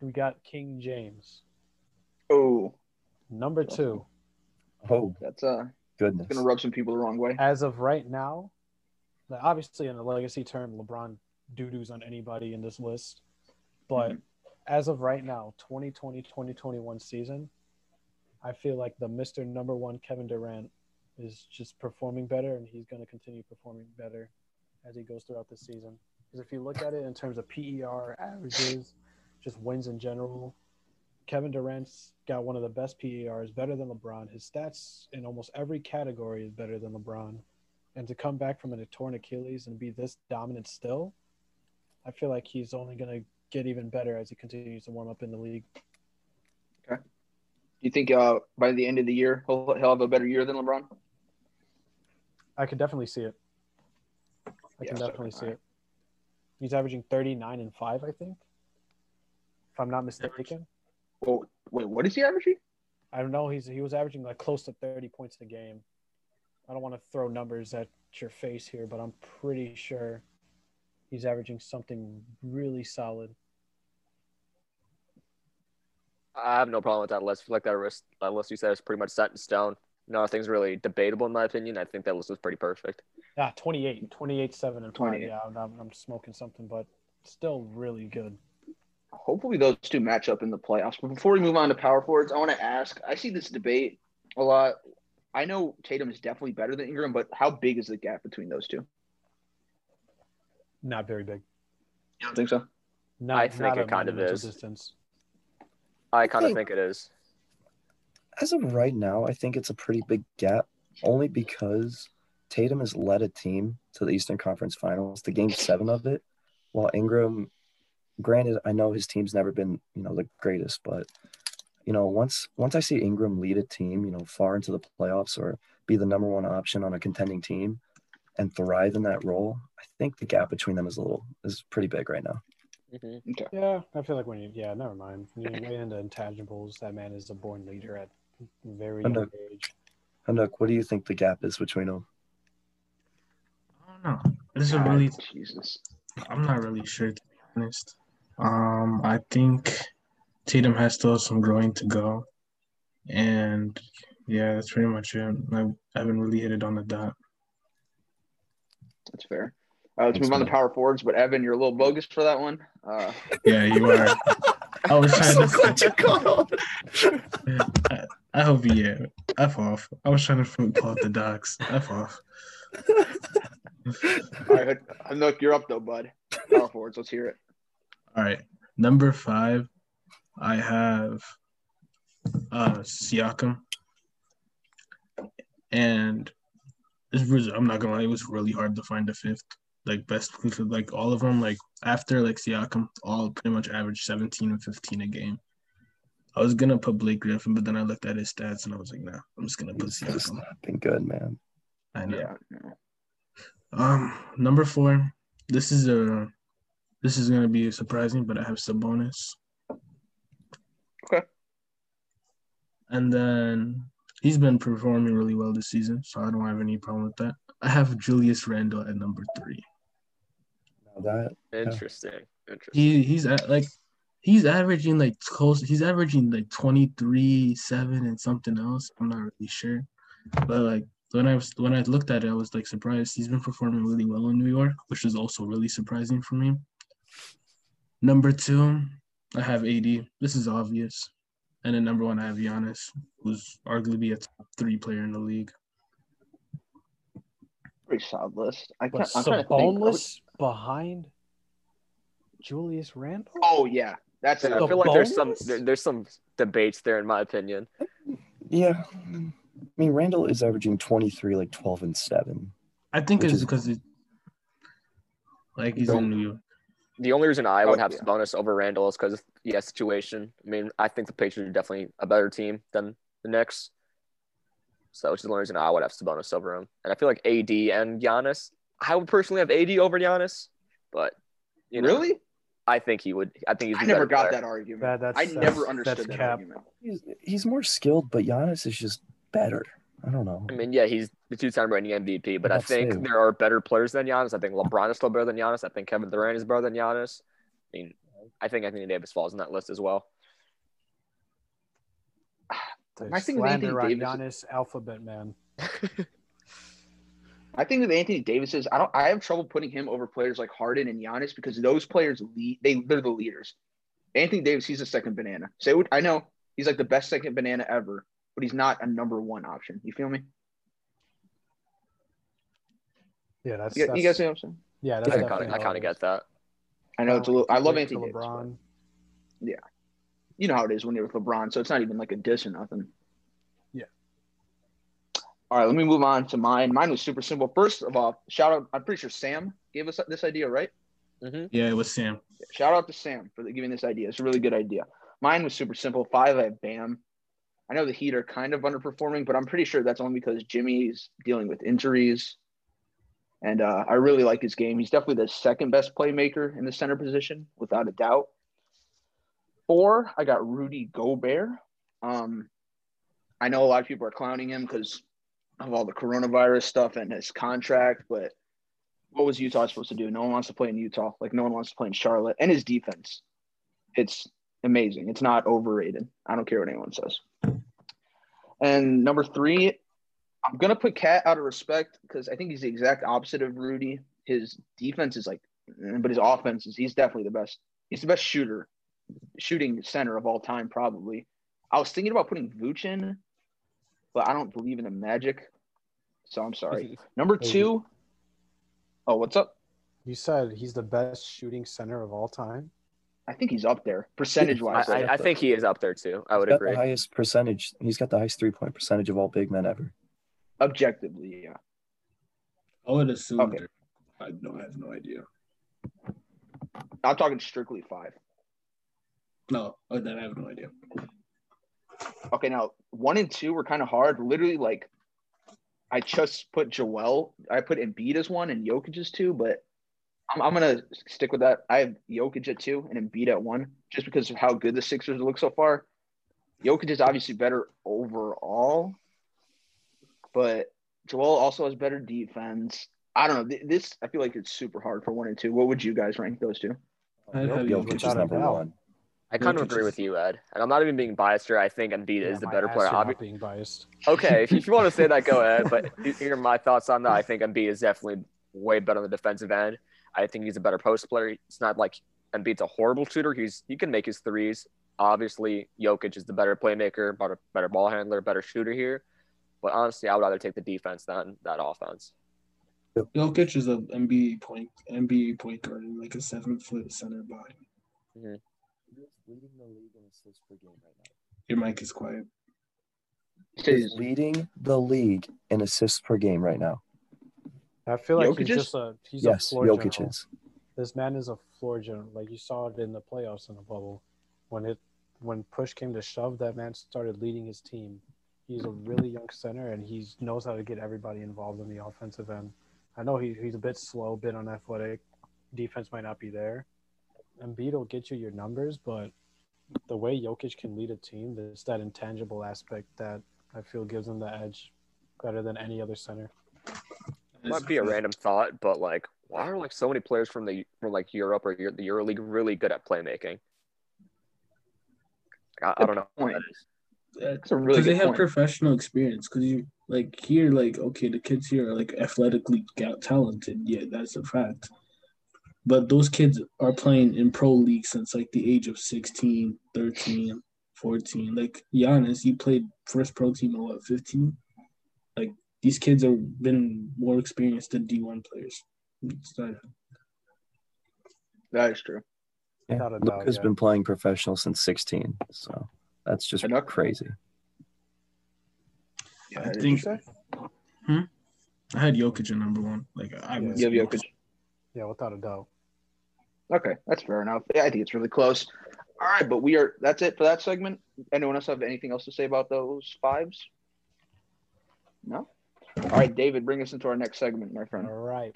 S1: we got King James.
S2: Oh,
S1: Number two,
S4: Oh
S2: that's uh
S4: goodness.
S2: gonna rub some people the wrong way.
S1: as of right now, obviously in a legacy term, LeBron doo-doos on anybody in this list. But
S2: Mhm.
S1: as of right now, 2020 2021 season, I feel like the Mr. Number One Kevin Durant is just performing better, and he's going to continue performing better as he goes throughout the season. Because if you look at it in terms of PER averages, just wins in general, Kevin Durant's got one of the best PERs, better than LeBron. His stats in almost every category is better than LeBron. And to come back from a torn Achilles and be this dominant still, I feel like he's only going to get even better as he continues to warm up in the league. Okay.
S2: Do you think uh, by the end of the year he'll, he'll have a better year than LeBron?
S1: I could definitely see it. I
S2: Yeah,
S1: can
S2: so
S1: definitely
S2: can
S1: see
S2: I.
S1: it. He's averaging 39 and 5, I think. If I'm not mistaken.
S2: Well, wait, what is he averaging?
S1: I don't know. He's he was averaging like close to 30 points a game. I don't want to throw numbers at your face here, but I'm pretty sure he's averaging something really solid.
S3: I have no problem with that list. I feel like that list, that list you said is pretty much set in stone. Nothing's really debatable in my opinion. I think that list was pretty perfect.
S1: Yeah, 28, 28, 7 and 5.
S2: 28.
S1: Yeah, I'm, I'm smoking something, but still really good.
S2: Hopefully those two match up in the playoffs. But before we move on to power forwards, I want to ask. I see this debate a lot. I know Tatum is definitely better than Ingram, but how big is the gap between those two?
S1: Not very big.
S2: You don't think so?
S1: Not,
S3: I think
S1: not
S3: it kind of is.
S1: Distance.
S3: I kind of
S4: think-
S3: think it is.
S4: As of right now, I think it's a pretty big gap, only because Tatum has led a team to the Eastern Conference Finals, to Game Seven of it, while Ingram, granted, I know his team's never been, you know, the greatest, but you know, once once I see Ingram lead a team, you know, far into the playoffs or be the number one option on a contending team and thrive in that role, I think the gap between them is a little is pretty big right now.
S3: Mhm.
S2: Okay.
S1: Yeah, I feel like when you, yeah, never mind. When you weigh into intangibles, that man is a born leader at a very
S4: I
S1: young
S4: know.
S1: age.
S4: Hanuk, what do you think the gap is between them?
S5: I don't know. This is a really
S2: Jesus.
S5: I'm not really sure to be honest. Um, I think Tatum has still some growing to go, and yeah, that's pretty much it. I, I haven't really hit it on the dot.
S2: That's fair. Uh, let's
S4: Thanks,
S2: move on to power forwards. But Evan, you're a little bogus for that one. Uh,
S5: Yeah, you are. I was trying to.
S4: caught
S5: I, I hope you. Yeah, f off. I was trying to pull out the docs. F off.
S2: all right, look, you're up though, bud. Power forwards. Let's hear it.
S5: All right, number five, I have uh Siakam, and this was I'm not gonna lie, it was really hard to find a fifth like best like all of them like after like Siakam all pretty much averaged 17 and 15 a game. I was gonna put Blake Griffin, but then I looked at his stats and I was like, nah, I'm just gonna put
S4: It's just
S5: Siakam.
S4: not been good, man.
S5: I know.
S2: Yeah. no.
S5: Um, number four. This is a. This is gonna be surprising, but I have Sabonis.
S2: Okay.
S5: And then he's been performing really well this season, so I don't have any problem with that. I have Julius Randle at number three.
S4: Now that
S3: Interesting. Interesting.
S5: He he's at like he's averaging like close. He's averaging like twenty three, seven, and something else. I'm not really sure, but like when I was when I looked at it, I was like surprised. He's been performing really well in New York, which is also really surprising for me. Number two, I have AD. This is obvious, and then number one, I have Giannis, who's arguably a top three player in the league.
S2: Pretty solid list. I
S1: But
S2: can't. I'm trying to think.
S1: Sabonis behind Julius Randle?
S2: Oh yeah, that's it.
S3: I
S1: The
S3: feel like there's some there, there's some debates there in my opinion.
S4: yeah. I mean Randle is averaging 23, like 12 and 7.
S5: I think it's because it, like he's in New York.
S3: The only reason I would
S2: Oh,
S3: have
S2: yeah.
S3: Sabonis over Randle is because of yeah situation. I mean, I think the Patriots are definitely a better team than the Knicks. So which is the only reason I would have Sabonis over him. And I feel like AD and Giannis. I would personally have AD over Giannis, but you know,
S2: really.
S3: I think he would. I think he's.
S2: I never got
S3: player.
S2: that argument.
S1: That- that's-
S2: I
S1: that's-
S2: never understood
S1: that's
S2: that
S1: cap.
S2: argument.
S4: He's, he's more skilled, but Giannis is just better. I don't know.
S3: I mean, yeah, he's the two-time reigning MVP, but I think
S4: true.
S3: there are better players than Giannis. I think LeBron is still better than Giannis. I think Kevin Durant is better than Giannis. I mean, I think Anthony Davis falls in that list as well.
S1: The
S2: My thing with Anthony Davis-
S1: Giannis alphabet man.
S2: I think with Anthony Davis is I don't I have trouble putting him over players like Harden and Giannis because those players lead they they're the leaders. Anthony Davis, he's a second banana. Say what I know he's like the best second banana ever, but he's not a number one option. You feel me?
S1: Yeah, that's,
S2: You,
S1: that's
S2: you guys see what I'm saying?
S1: yeah, that's
S3: I kind
S1: definitely
S3: of, I kind of get that.
S2: I know it's a little I love
S1: Wait till
S2: Anthony Davis. but
S1: LeBron.
S2: You know how it is when you're with LeBron, so it's not even like a diss or nothing.
S1: Yeah.
S2: All right, let me move on to mine. Mine was super simple. First of all, shout out. I'm pretty sure Sam gave us this idea, right?
S5: Yeah, it was Sam.
S2: Shout out to Sam for giving this idea. It's a really good idea. Mine was super simple. Five, I have Bam. I know the Heat are kind of underperforming, but I'm pretty sure that's only because Jimmy's dealing with injuries. And uh, I really like his game. He's definitely the second best playmaker in the center position, without a doubt. Four, I got Rudy Gobert. Um, I know a lot of people are clowning him because of all the coronavirus stuff and his contract, but what was Utah supposed to do? No one wants to play in Utah. Like no one wants to play in Charlotte. And his defense, it's amazing. It's not overrated. I don't care what anyone says. And number three, I'm gonna put KAT out of respect because I think he's the exact opposite of Rudy. His defense is like, but his offense is he's definitely the best. He's the best shooter, shooting center of all time, probably. I was thinking about putting Vooch in, but I don't believe in the magic. So I'm sorry. Number two, oh, what's up?
S1: You said he's the best shooting center of all time.
S2: I think he's up there percentage wise.
S3: I, I think he is up there too. I would
S4: He's got
S3: agree.
S4: the highest percentage. He's got the highest three point percentage of all big men ever.
S2: Objectively, yeah.
S5: I would assume.
S2: Okay.
S5: I don't I have no idea.
S2: I'm talking strictly five.
S5: No, oh, then I have no idea.
S2: Okay, now one and two were kind of hard. Literally, like I just put Joel. I put Embiid as one and Jokic as two, but I'm, I'm gonna stick with that. I have Jokic at two and Embiid at one, just because of how good the Sixers look so far. Jokic is obviously better overall, but Joel also has better defense. I don't know. Th- This I feel like it's super hard for one and two. What would you guys rank those two?
S5: I'd have
S4: Jokic is
S1: without
S4: number
S1: doubt.
S4: one.
S3: I kind of agree
S5: is-
S3: with you, Ed. And I'm not even being biased here. I think Embiid
S1: Yeah,
S3: is the better
S1: ass,
S3: player.
S1: you're not being biased.
S3: Okay, if you want to say that, go ahead. But here are my thoughts on that. I think Embiid is definitely way better on the defensive end. I think he's a better post player. It's not like Embiid's a horrible shooter. He's he can make his threes. Obviously, Jokic is the better playmaker, better better ball handler, better shooter here. But honestly, I would rather take the defense than that offense.
S5: Jokic is a NBA point NBA point guard and like a seven foot center body.
S4: Leading the league in assists per game right now.
S5: Your mic is quiet.
S4: He's leading the league in assists per game right now.
S1: I feel like
S2: Jokic
S1: he's just a he's
S4: yes,
S1: a floor
S4: Jokic
S1: general.
S4: is.
S1: This man is a floor general. Like you saw it in the playoffs in the bubble. When it when push came to shove, that man started leading his team. He's a really young center and he knows how to get everybody involved in the offensive end. I know he, he's a bit slow, a bit unathletic. Defense might not be there. Embiid will get you your numbers, but the way Jokic can lead a team, there's that intangible aspect that I feel gives him the edge better than any other center.
S3: Might be a random thought, but like, why are like so many players from the from like Europe or Eu- the EuroLeague really good at playmaking? I, I don't know. what
S2: point.
S3: that is.
S2: That's a really
S5: because they have
S2: point.
S5: professional experience. Because you like here, like okay, the kids here are like athletically talented. Yeah, that's a fact. But those kids are playing in pro league since like the age of 16, 13, 14. Like Giannis, he played first pro team at what, 15? Like these kids have been more experienced than D1 players.
S2: That is true.
S4: Yeah,
S1: Without Luka
S4: has
S1: yeah.
S4: been playing professional since 16, so that's just
S2: Hanuk?
S4: crazy.
S2: Yeah,
S5: I think-
S2: you say? Hmm?
S5: I had Jokic at number one. Like I
S1: Yeah.
S5: was
S2: You have Jokic.
S1: Yeah, without a doubt.
S2: Okay, that's fair enough. Yeah, I think it's really close. All right, but we are that's it for that segment. Anyone else have anything else to say about those fives? No? All right, David, bring us into our next segment, my friend.
S1: All right.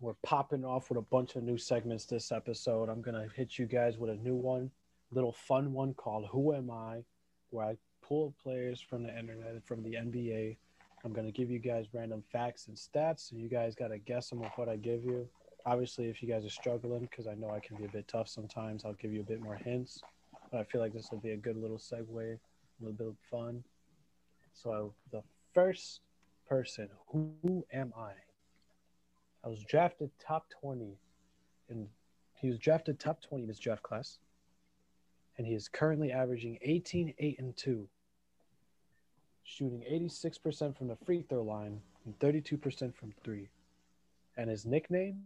S1: We're popping off with a bunch of new segments this episode. I'm to hit you guys with a new one, little fun one called Who Am I? Where I pull players from the internet from the NBA. I'm to give you guys random facts and stats. So you guys got to guess them with what I give you. Obviously, if you guys are struggling, because I know I can be a bit tough sometimes, I'll give you a bit more hints. But I feel like this will be a good little segue, a little bit of fun. So, the first person, who am I? I was drafted top 20 and he was drafted top 20 in his draft class. And he is currently averaging 18, 8, and 2, shooting 86% from the free throw line and 32% from three. And his nickname,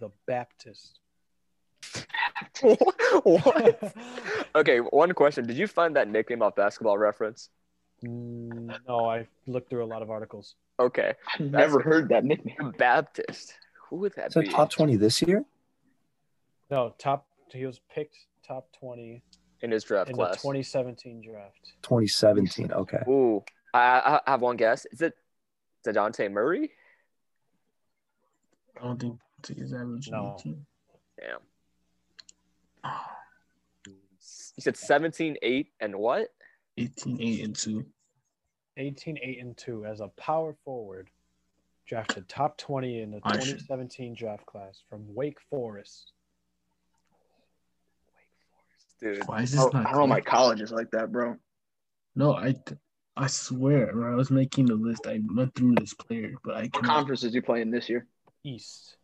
S1: the Baptist.
S3: what? Okay, one question. Did you find that nickname off basketball reference?
S1: No, I looked through a lot of articles.
S3: Okay.
S2: i Never heard that nickname.
S3: Baptist. Who would that
S4: So
S3: be?
S4: top 20 this year?
S1: No, top. He was picked top twenty
S3: in his draft
S1: in
S3: class.
S1: the 2017 draft.
S4: 2017. Okay.
S3: Ooh, I, I have one guess. Is it Dejounte Murray?
S5: I don't think he's averaging
S1: No.
S5: 18.
S3: Damn. You said 17, 8, and what?
S5: 18, 8, and 2.
S1: 18, 8, and 2 as a power forward. Drafted top 20 in the
S5: I should-
S1: 2017 draft class from Wake Forest.
S3: Wake Forest, Dude.
S5: Why is this
S2: Oh,
S5: not?
S2: I don't know my
S5: clear?
S2: college is like that, bro.
S5: No, I, I swear, when I was making the list, I went through this player, but I
S2: What
S5: can't.
S2: conference is he playing this year?
S1: East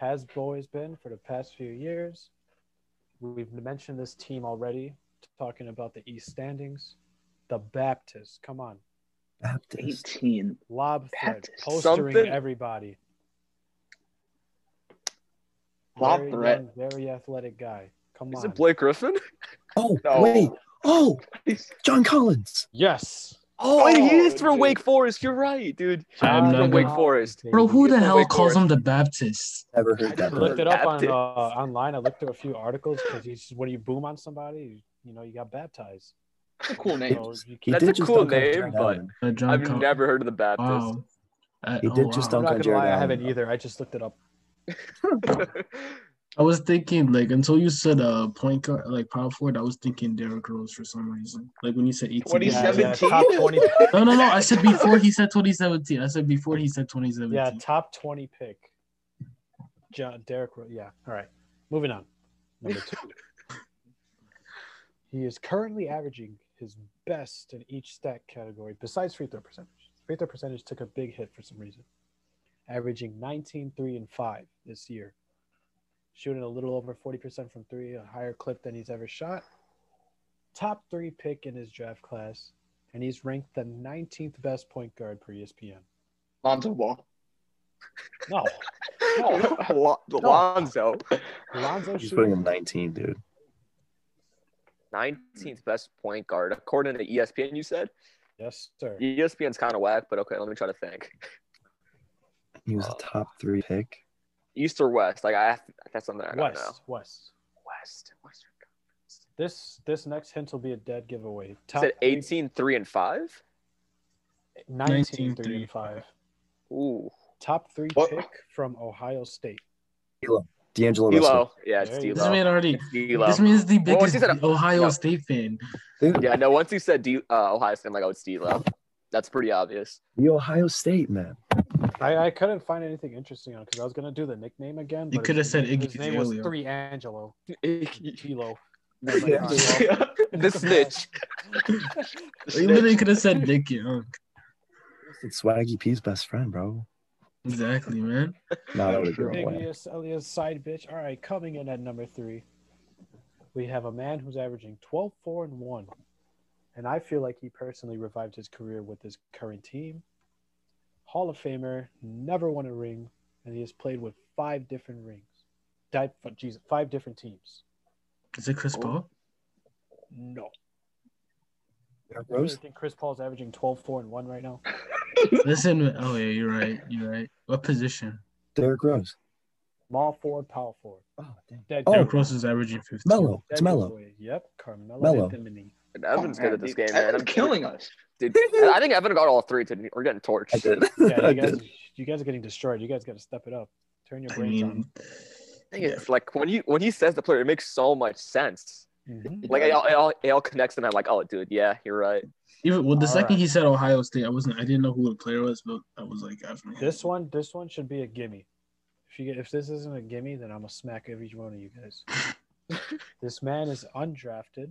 S1: has always been for the past few years. We've mentioned this team already, talking about the East standings. The Baptist, come on,
S4: Baptist.
S2: 18.
S1: lob threat,
S2: Baptist.
S1: postering
S3: Something-
S1: everybody.
S2: Lob
S1: very
S2: threat.
S1: young, very athletic guy. Come on.
S3: Is
S1: on.
S3: it Blake Griffin?
S4: Oh,
S2: No.
S4: wait. Oh, it's John Collins.
S1: yes.
S3: Oh, he
S2: Oh,
S3: is from
S2: dude.
S3: Wake Forest. You're right, dude.
S5: I'm
S3: He's
S5: not
S3: from Wake Forest.
S5: Bro, who the hell
S3: Wake
S5: calls
S3: Forest.
S5: him the Baptist?
S4: Never heard that.
S1: I looked it up on uh, online. I looked through a few articles because he's when you boom on somebody, you know, you got baptized.
S2: That's a cool name.
S1: So
S4: He
S3: That's a cool name, but-
S4: Allen.
S3: I've
S5: Col-
S3: never heard of the Baptist.
S5: Wow. Uh,
S4: He
S5: oh,
S4: did just
S5: wow.
S1: I'm
S4: dunk
S1: not
S4: on Jarrett
S1: lie, I haven't either. I just looked it up.
S5: I was thinking like until you said uh point guard like power forward, I was thinking Derrick Rose for some reason. Like when you said 18.
S2: What,
S1: Yeah, yeah, top twenty.
S5: No, no, no. I said before he said 2017. I said before he said 2017.
S1: Yeah, top twenty pick. John Derrick. Ro- Yeah. All right. Moving on. Number two. he is currently averaging his best in each stat category besides free throw percentage. Free throw percentage took a big hit for some reason. Averaging 19, 3, and 5 this year. Shooting a little over 40% from three, a higher clip than he's ever shot. Top three pick in his draft class. And he's ranked the 19th best point guard per ESPN.
S2: Lonzo Ball.
S1: No.
S3: Lo- Lonzo.
S1: Lonzo
S4: He's putting
S1: shooting
S4: him 19, dude.
S3: 19th best point guard, according to ESPN, you said?
S1: Yes, sir.
S3: ESPN's kind of whack, but okay, let me try to think.
S4: He was
S3: Uh,
S4: a top three pick.
S3: East or West? Like, I that's something I don't know.
S1: West, West.
S3: West. Western
S1: This this next hint will be a dead giveaway.
S3: Is
S1: Top
S3: it 18, 3, and 5?
S1: 19,
S5: 19,
S1: 3 and 5.
S3: Ooh.
S1: Top three
S2: What?
S1: pick from Ohio State.
S4: D'Angelo Russell.
S3: D'Lo. Yeah, it's
S1: There you
S5: This
S3: D'Lo.
S5: man already.
S3: D'Lo.
S5: This man is the
S3: Well, once
S5: biggest
S3: he said-
S5: Ohio
S3: no.
S5: State fan.
S3: Yeah, no, once you said D, uh, Ohio State, I'm like, oh, it's D'Lo. That's pretty obvious.
S4: the Ohio State man.
S1: I, I couldn't find anything interesting on because I was gonna do the nickname again.
S5: You coulda
S1: his-
S5: said
S1: His
S5: Iggy
S1: name was Three Angelo.
S3: the
S1: Kilo.
S3: snitch.
S5: You literally could have said Nick Young.
S4: It's Swaggy P's best friend, bro.
S5: Exactly, man.
S4: Nah, that would have
S1: Big. Elias side bitch. All right, coming in at number three, we have a man who's averaging 12, 4, and 1. And I feel like he personally revived his career with his current team. Hall of Famer, never won a ring, and he has played with five different rings. Died, Jesus, five different teams.
S5: Is it Chris
S3: Oh.
S5: Paul?
S1: No.
S4: Derrick
S1: I
S4: Rose?
S1: think Chris Paul's averaging 12, 4, and 1 right now.
S5: Listen. Oh yeah, you're right. You're right. What position?
S4: Derrick Rose.
S1: Small forward, power forward.
S4: Oh, damn.
S1: Dead
S4: Oh.
S5: Derrick Rose is averaging 15.
S1: Melo.
S4: It's
S1: Melo. Yep, Carmelo
S4: Melo.
S1: Anthony.
S3: And Evan's good at this game, man.
S2: Evan's
S3: I'm
S2: killing us.
S3: Dude, I think Evan got all three. Today. We're getting torched.
S4: I did.
S1: Yeah, you guys,
S4: did.
S1: you guys are getting destroyed. You guys got to step it up. Turn your brains on.
S5: I
S1: brains
S5: mean,
S3: Thing is, like when you when he says the player, it makes so much sense.
S1: on. Mhm.
S3: Like it all, it all, it all connects, and I'm like, oh, dude, yeah, you're right.
S5: even well, the
S1: All
S5: second
S1: right.
S5: he said Ohio State, I wasn't. I didn't know who the player was, but I was like, after
S1: This one, this one should be a gimme. If you get, if this isn't a gimme, then I'm gonna smack every one of you guys. this man is undrafted,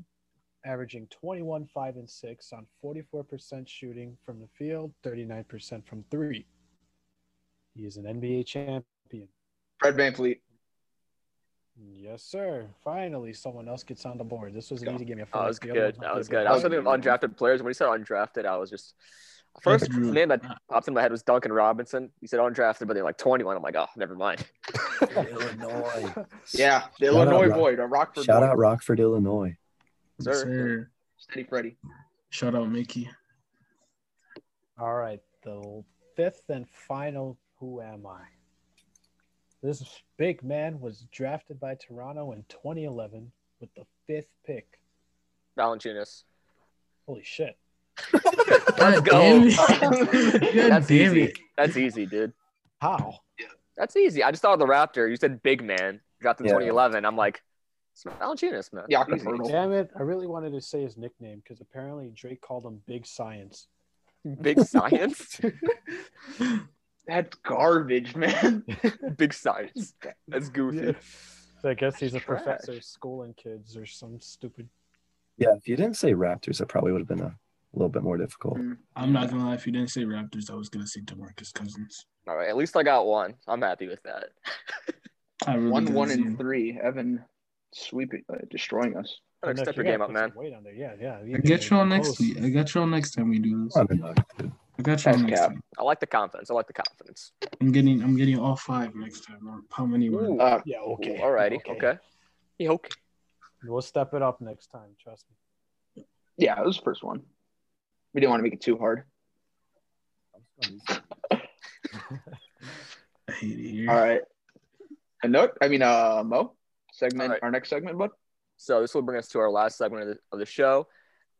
S1: averaging 21, 5, and 6 on 44% shooting from the field, 39% from three. He is an NBA champion.
S2: Fred VanVleet.
S1: Yes, sir. Finally, someone else gets on the board. This was an easy game. I feel
S3: That
S1: like
S3: was good.
S1: ones
S3: That was
S1: pretty
S3: good. I was thinking of undrafted players. When he said undrafted, I was just first name that popped in my head was Duncan Robinson. He said undrafted, but they're like 21. I'm like, oh, never mind.
S4: Illinois.
S2: Yeah, the
S4: Shout
S2: Illinois
S4: out, Rock-
S2: boy, the Rockford
S4: Shout
S2: boy.
S4: out Rockford, Illinois.
S5: Yes,
S3: Sir.
S5: sir.
S2: Steady Freddy.
S5: Shout out Mickey.
S1: All right, the fifth and final. Who am I? This big man was drafted by Toronto in 2011 with the fifth pick.
S3: Valanciunas.
S1: Holy shit.
S3: Let's go.
S5: damn it. God
S3: That's easy.
S5: it.
S3: That's easy, dude.
S1: How?
S3: That's easy. I just thought of the Raptor. You said big man. Drafted in
S4: Yeah.
S3: 2011. I'm like, it's Valanciunas, man.
S2: Jakob
S3: Easy.
S1: Damn it. I really wanted to say his nickname because apparently Drake called him Big Science.
S3: Big science.
S2: That's garbage, man.
S3: big science. That's goofy.
S1: So I guess he's a
S3: Trash.
S1: professor schooling kids or some stupid.
S4: Yeah, if you didn't say Raptors, that probably would have been a little bit more difficult. Mm.
S5: I'm not gonna lie. If you didn't say Raptors, I was gonna say Demarcus Cousins.
S3: All right. At least I got one. I'm happy with that.
S5: I really
S2: one,
S5: didn't
S2: one, and three. Evan sweeping, uh, destroying us.
S3: Better
S1: Nick,
S3: step your game up, man.
S1: Weight on there. Yeah, yeah.
S5: I get you on next week. I got you on next time we do this.
S4: I don't know, dude.
S5: I got you on next
S2: cap.
S5: time.
S3: I like the confidence. I like the confidence.
S5: I'm getting I'm getting all five next time. Or how many were?
S3: Ooh.
S2: Uh,
S1: Yeah, okay.
S3: Ooh, alrighty. Okay. Yeah, okay.
S1: We'll step it up next time. Trust me.
S2: yeah, it was the first one. We didn't want to make it too hard.
S5: I hate it here.
S2: All right. And no, I mean, uh, Mo, segment,
S3: right.
S2: our next segment, bud.
S3: So this will bring us to our last segment of the, of the show,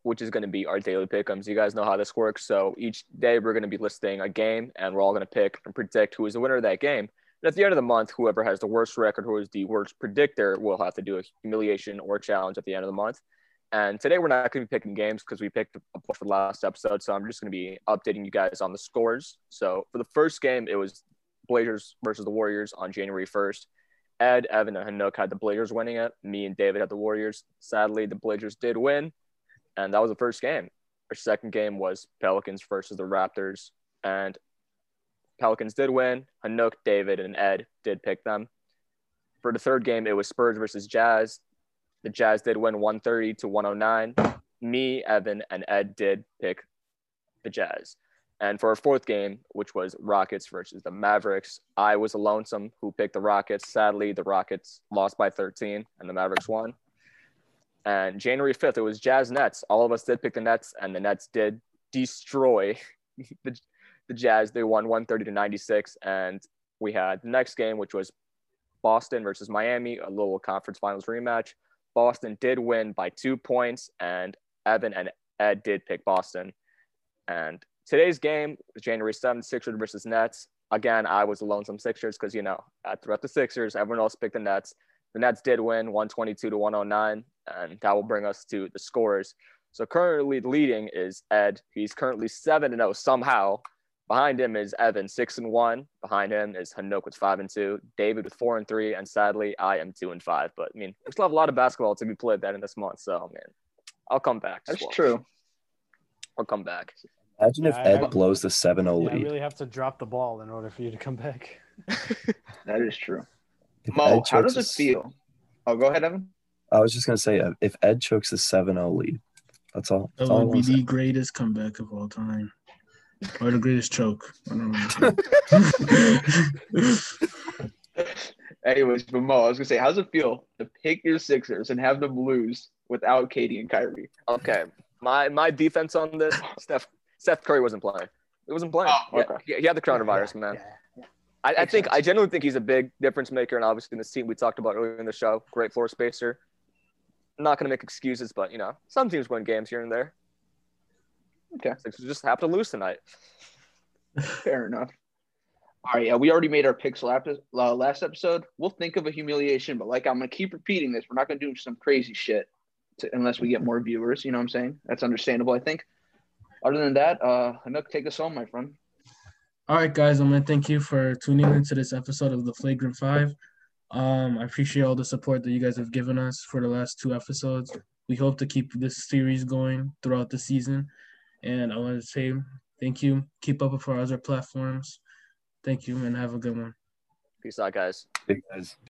S3: which is going to be our daily pick'ems. You guys know how this works. So each day we're going to be listing a game, and we're all going to pick and predict who is the winner of that game. And at the end of the month, whoever has the worst record, who is the worst predictor, will have to do a humiliation or challenge at the end of the month. And today we're not going to be picking games because we picked a bunch for the last episode. So I'm just going to be updating you guys on the scores. So for the first game, it was Blazers versus the Warriors on January 1st. Ed, Evan, and Hanuk had the Blazers winning it. Me and David had the Warriors. Sadly, the Blazers did win, and that was the first game. Our second game was Pelicans versus the Raptors, and Pelicans did win. Hanuk, David, and Ed did pick them. For the third game, it was Spurs versus Jazz. The Jazz did win 130 to 109. Me, Evan, and Ed did pick the Jazz. And for our fourth game, which was Rockets versus the Mavericks, I was a lonesome who picked the Rockets. Sadly, the Rockets lost by 13 and the Mavericks won. And January 5th, it was Jazz Nets. All of us did pick the Nets, and the Nets did destroy the, the Jazz. They won 130 to 96. And we had the next game, which was Boston versus Miami, a little conference finals rematch. Boston did win by two points, and Evan and Ed did pick Boston. And today's game was January 7th, Sixers versus Nets. Again, I was the lonesome Sixers because, you know, I threw out the Sixers. Everyone else picked the Nets. The Nets did win 122 to 109, and that will bring us to the scores. So currently leading is Ed. He's currently 7 and 0 somehow. Behind him is Evan, 6 and 1. Behind him is Hanuk with 5 and 2. David with 4 and 3. And sadly, I am 2 and 5. But I mean, we still have a lot of basketball to be played that in this month. So, man, I'll come back.
S2: That's
S3: watch.
S2: true.
S3: I'll come back.
S4: Imagine if
S1: Yeah,
S4: Ed
S1: I-
S4: blows the 7 0
S1: Yeah, I really have to drop the ball in order for you to come back.
S2: That is true.
S4: If
S2: Mo,
S4: Ed
S2: how does it
S4: the-
S2: feel? Oh, go ahead, Evan.
S4: I was just going to say, uh, if Ed chokes the 7 0 lead, that's all.
S5: That
S4: That's all
S5: would be the
S4: say.
S5: greatest comeback of all time. Or the greatest choke. I don't know.
S2: Anyways, but Mo, I was gonna say, how's it feel to pick your Sixers and have them lose without KD and Kyrie?
S3: Okay. My my defense on this, Steph Steph Curry wasn't playing. He wasn't playing.
S2: Oh, okay.
S3: He, he had the coronavirus,
S1: Yeah,
S3: man.
S1: yeah.
S3: I, I think
S2: sense.
S3: I genuinely think he's a big difference maker, and obviously in this team we talked about earlier in the show, great floor spacer. I'm not gonna make excuses, but you know, some teams win games here and there.
S2: Okay.
S3: Sixers just happen to lose tonight.
S2: Fair enough. All right, yeah, we already made our picks last, uh, last episode. We'll think of a humiliation, but like I'm gonna keep repeating this. We're not gonna do some crazy shit to, unless we get more viewers. You know what I'm saying? That's understandable, I think. Other than that, uh, Hanuk, take us home, my friend.
S5: All right, guys. I'm gonna thank you for tuning into this episode of the Flagrant Five. Um, I appreciate all the support that you guys have given us for the last two episodes. We hope to keep this series going throughout the season. And I want to say thank you. Keep up with our other platforms. Thank you and have a good one.
S3: Peace out, guys.
S4: Big guys.